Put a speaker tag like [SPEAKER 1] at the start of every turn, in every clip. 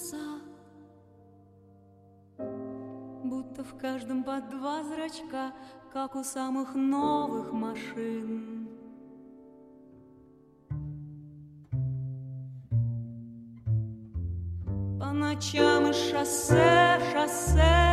[SPEAKER 1] глаза, Будто в каждом по два зрачка, Как у самых новых машин. По ночам и шоссе, шоссе,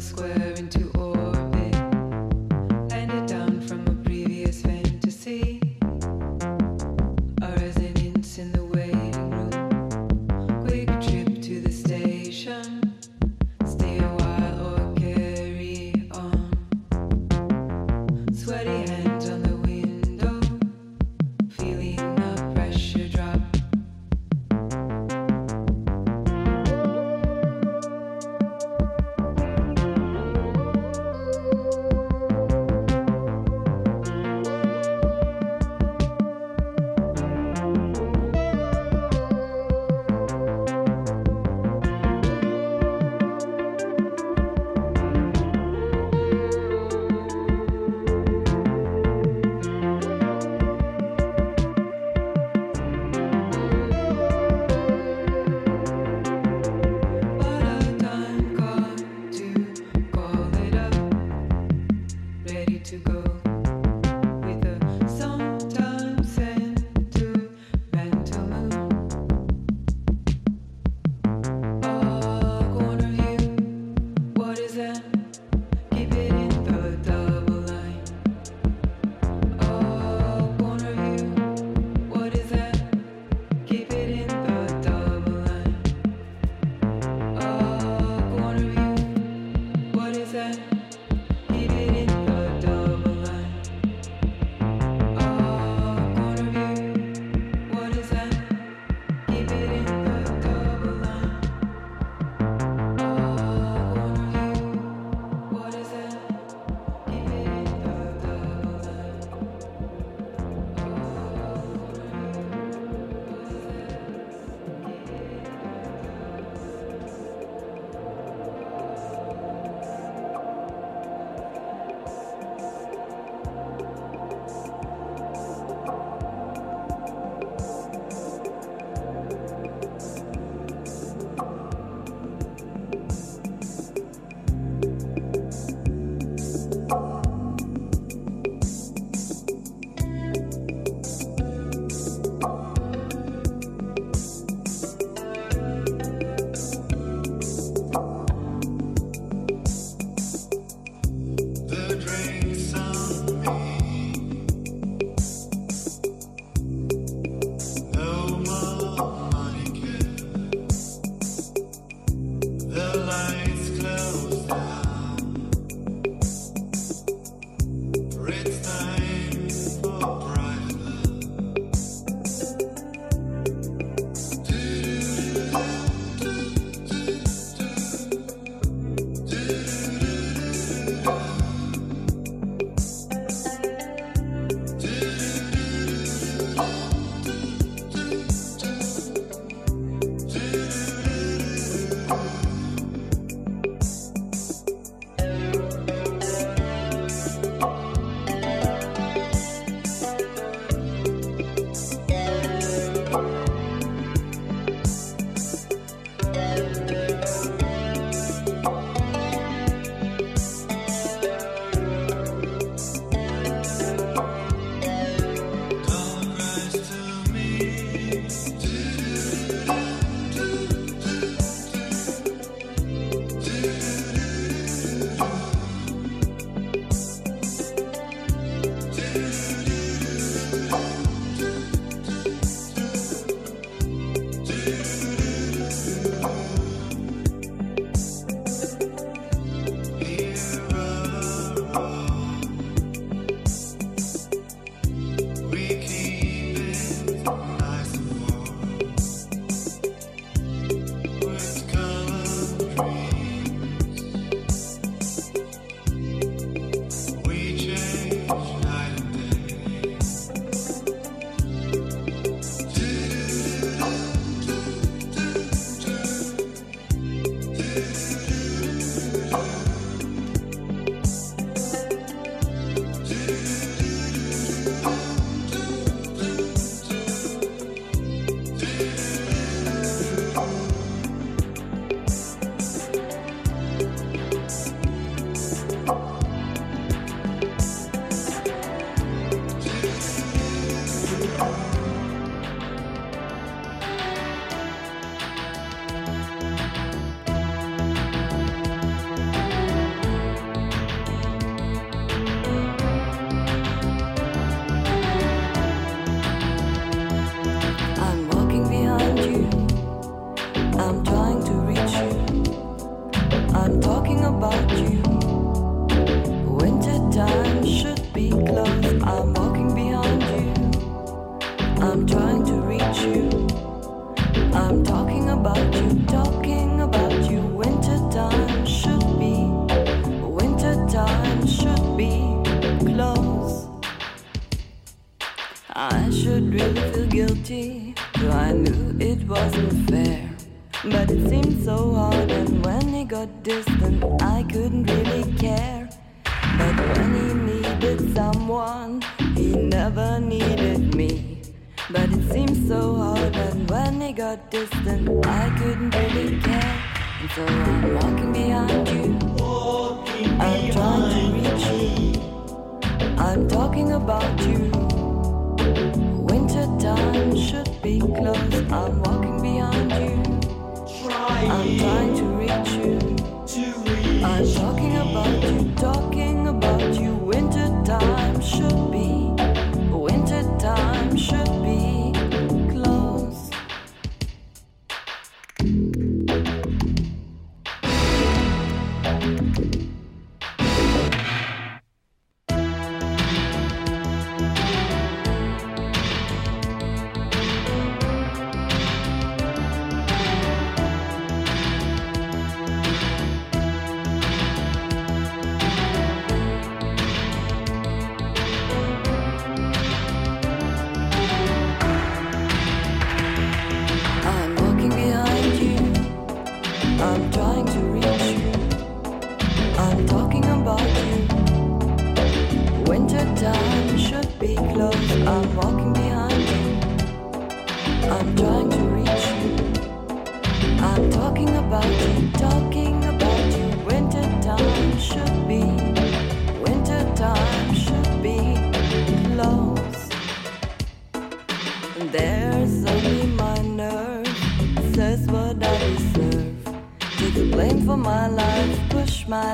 [SPEAKER 1] the square into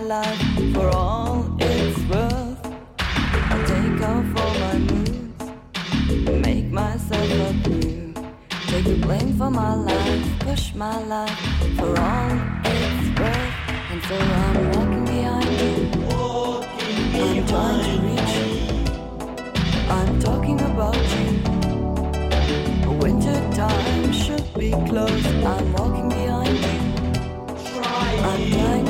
[SPEAKER 1] life for all it's worth. I take off all my moods, make myself a new. Take the blame for my life, push my life for all it's worth. And so I'm walking
[SPEAKER 2] behind you. I'm trying to reach you. I'm talking about you. Winter time should be
[SPEAKER 3] close. I'm walking behind you. I'm trying.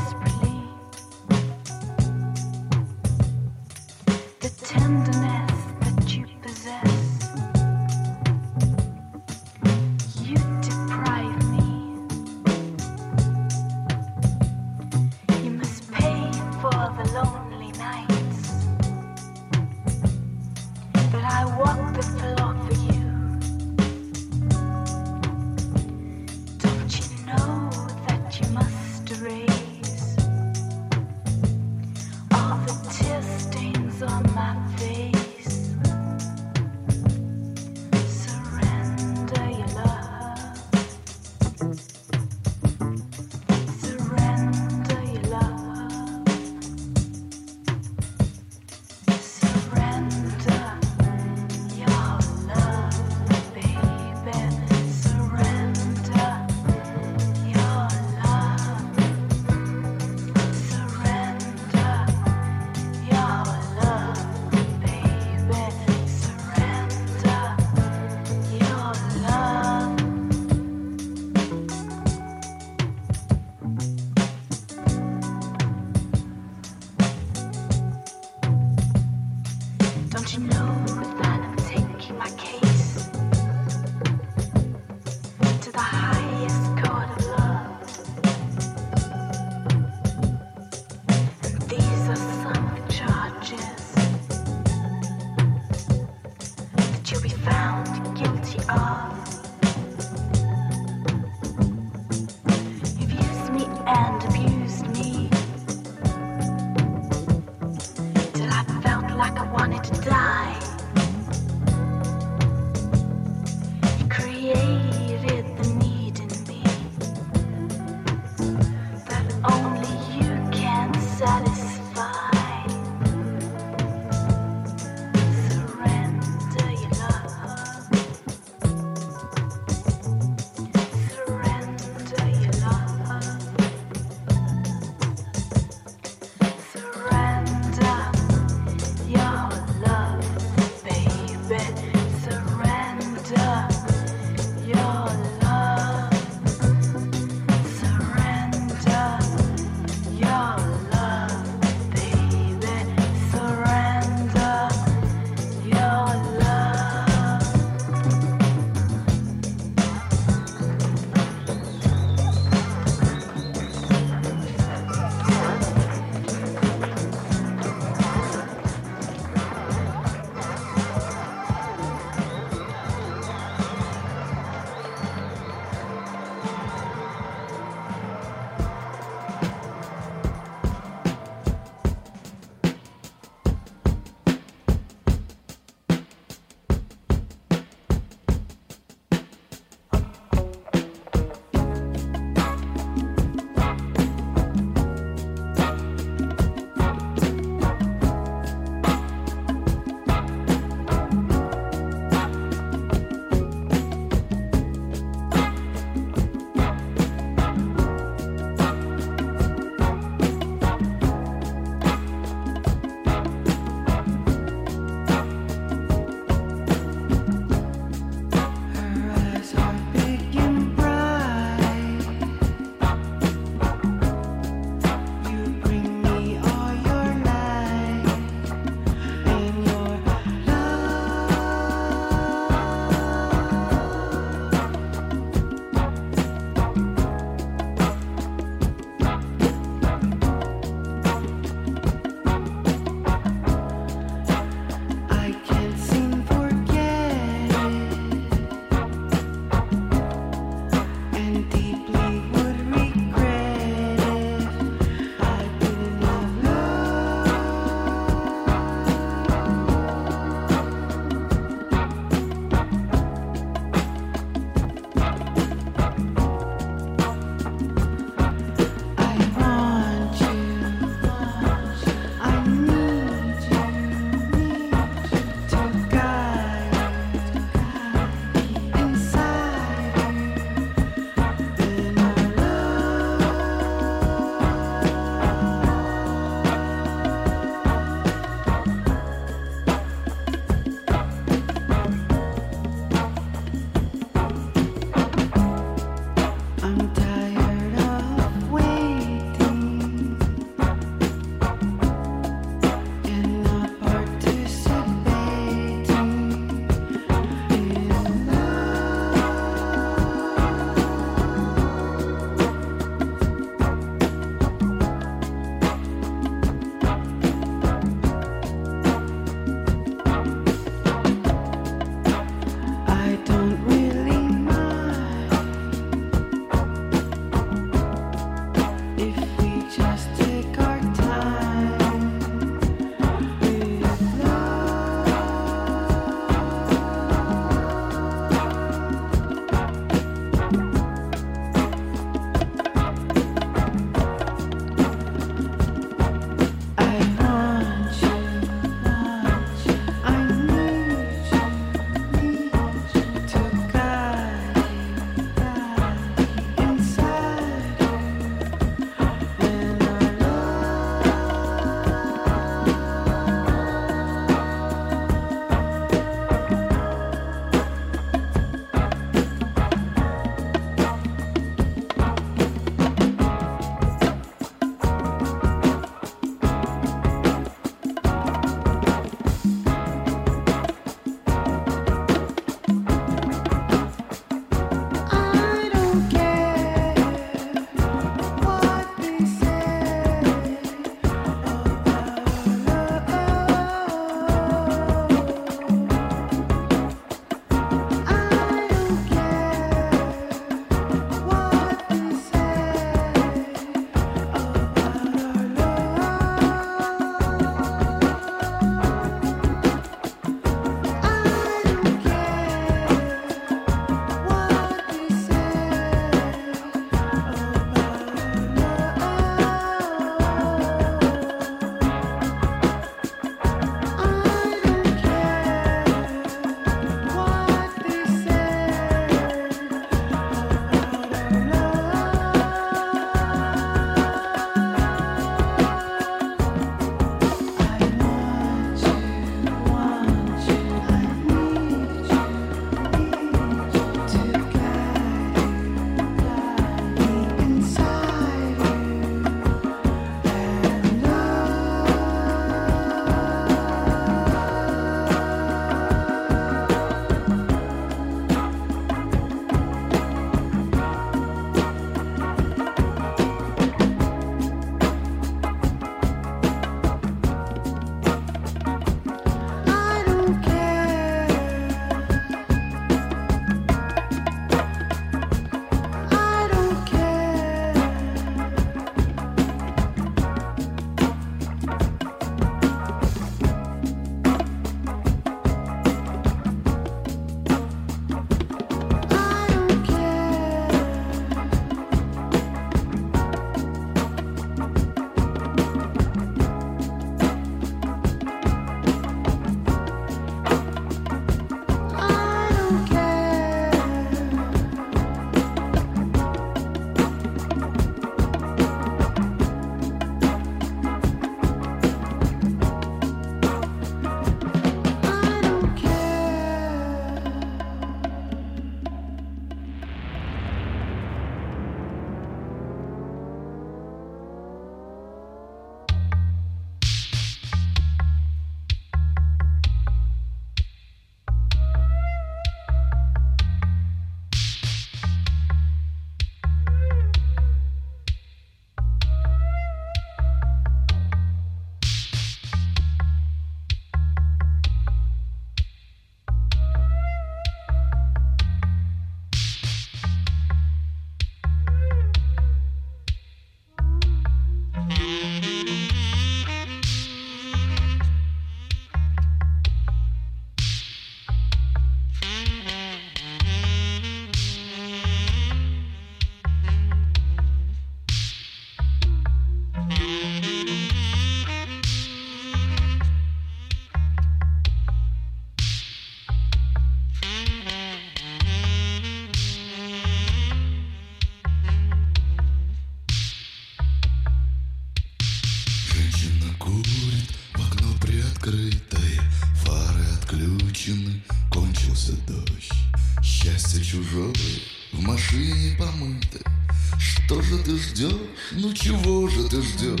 [SPEAKER 3] Ты ждешь?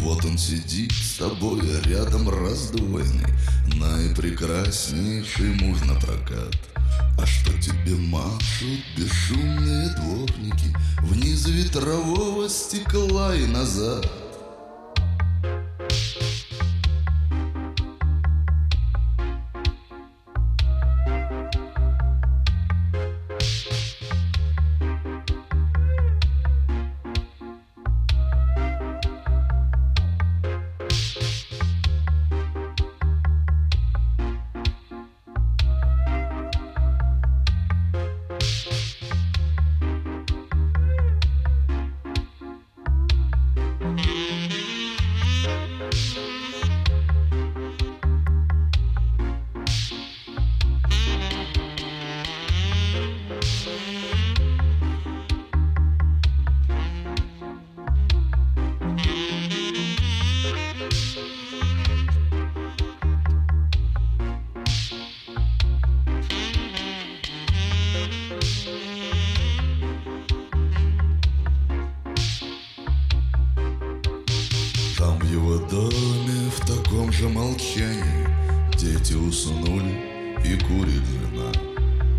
[SPEAKER 3] Вот он сидит с тобой рядом раздвоенный. Наипрекраснейший муж на прокат. А что тебе машут бесшумные дворники Вниз ветрового стекла и назад его доме в таком же молчании. Дети уснули и курит жена.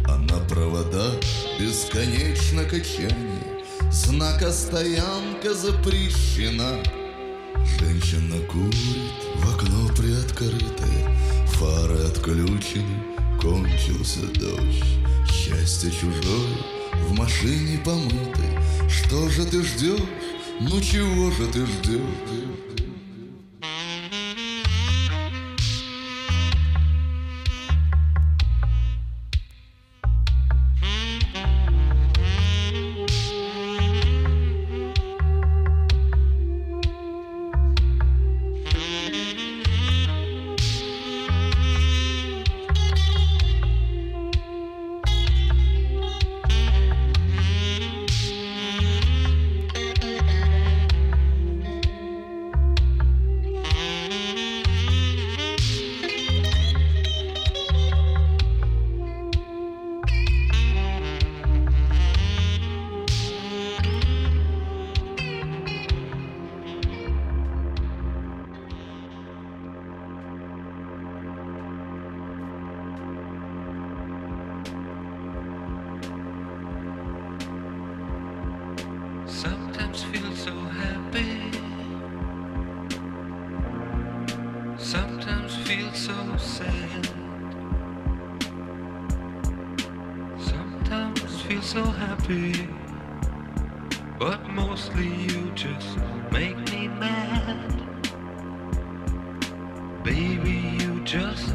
[SPEAKER 3] А на проводах бесконечно качание. Знака стоянка запрещена. Женщина курит, в окно приоткрытое. Фары отключены, кончился дождь. Счастье чужое в машине помытой. Что же ты ждешь? Ну чего же ты ждешь?
[SPEAKER 4] So sad. Sometimes feel so happy. But mostly you just make me mad. Baby, you just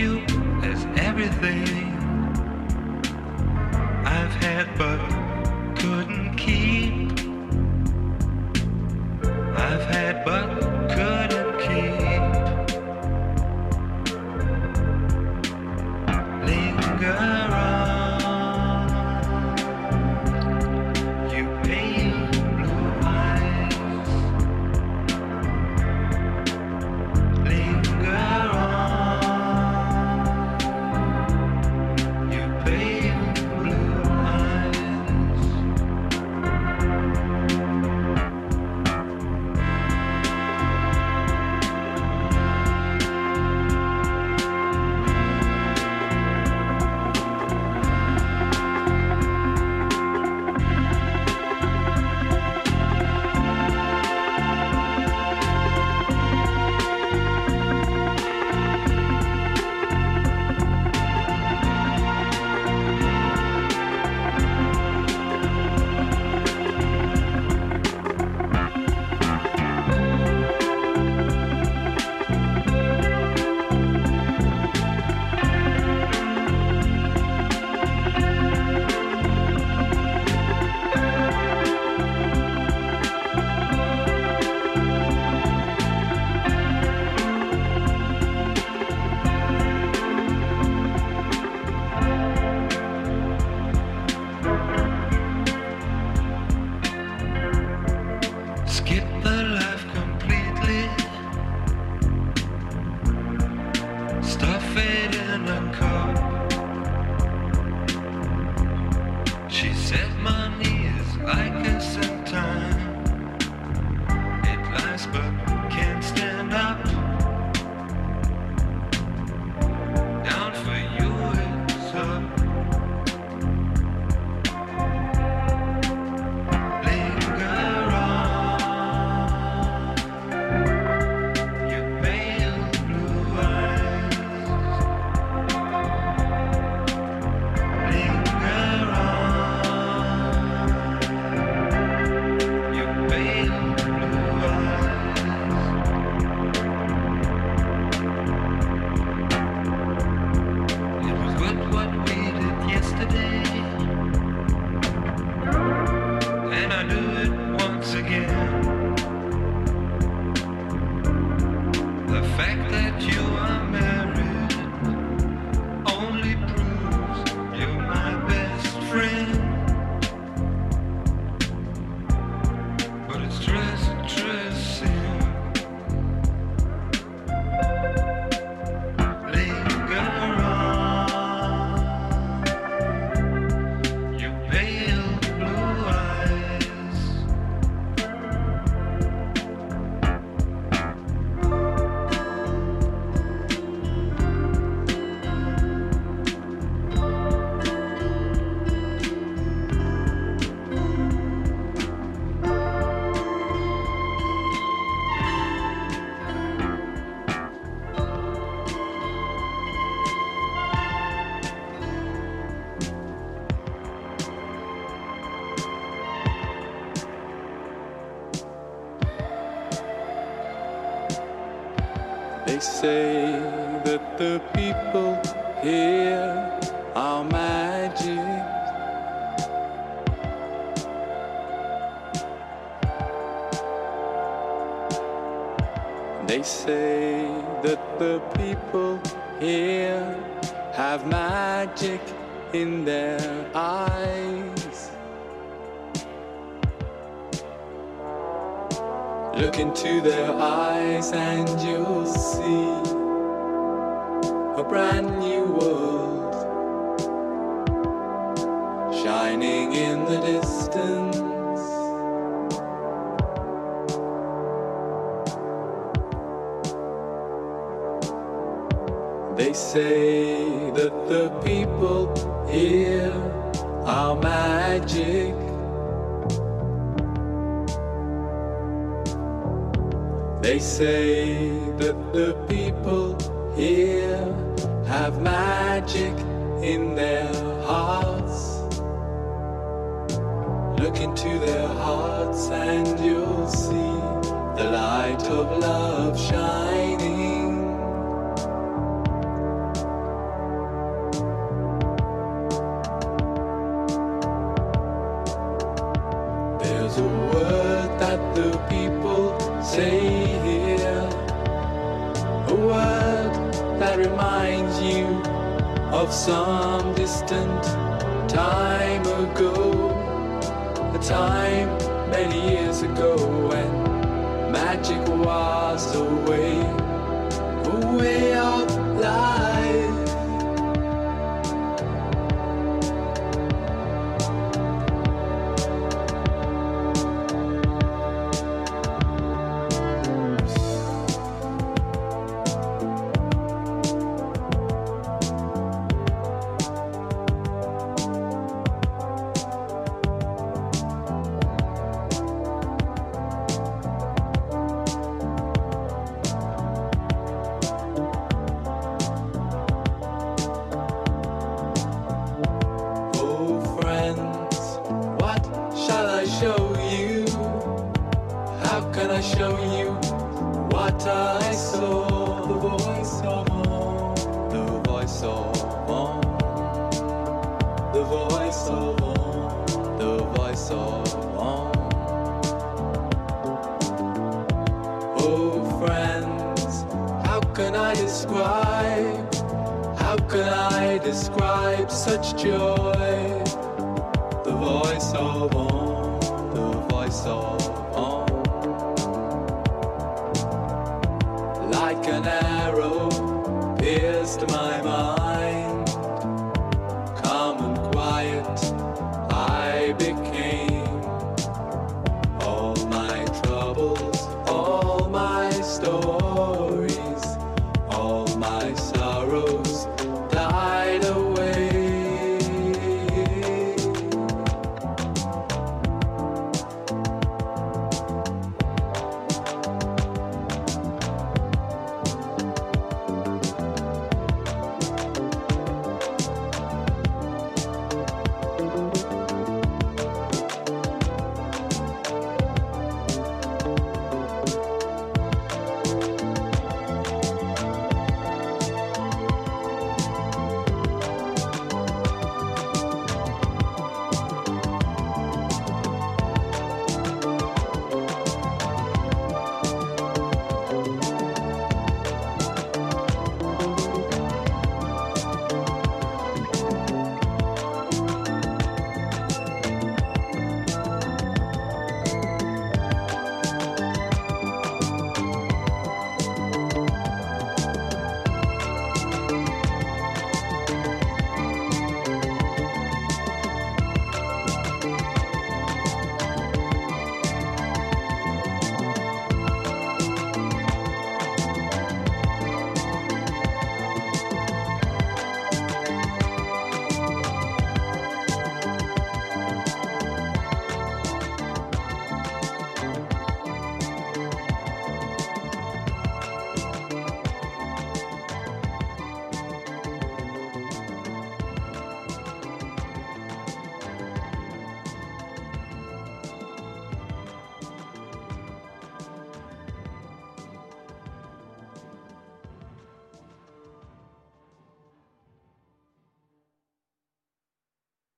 [SPEAKER 4] you as everything I've had but yesterday. And I do it once again.
[SPEAKER 5] Say that the people here have magic in their eyes. Look into their eyes and you'll see a brand new world shining in the distance. Say that the people here are magic. They say that the people here have magic in their hearts. Look into their hearts and you'll see the light of love shining. Say here, a word that reminds you of some distant time ago, a time many years ago the voice of on, the voice of on. Oh, friends, how can I describe? How can I describe such joy? The voice of on, the voice of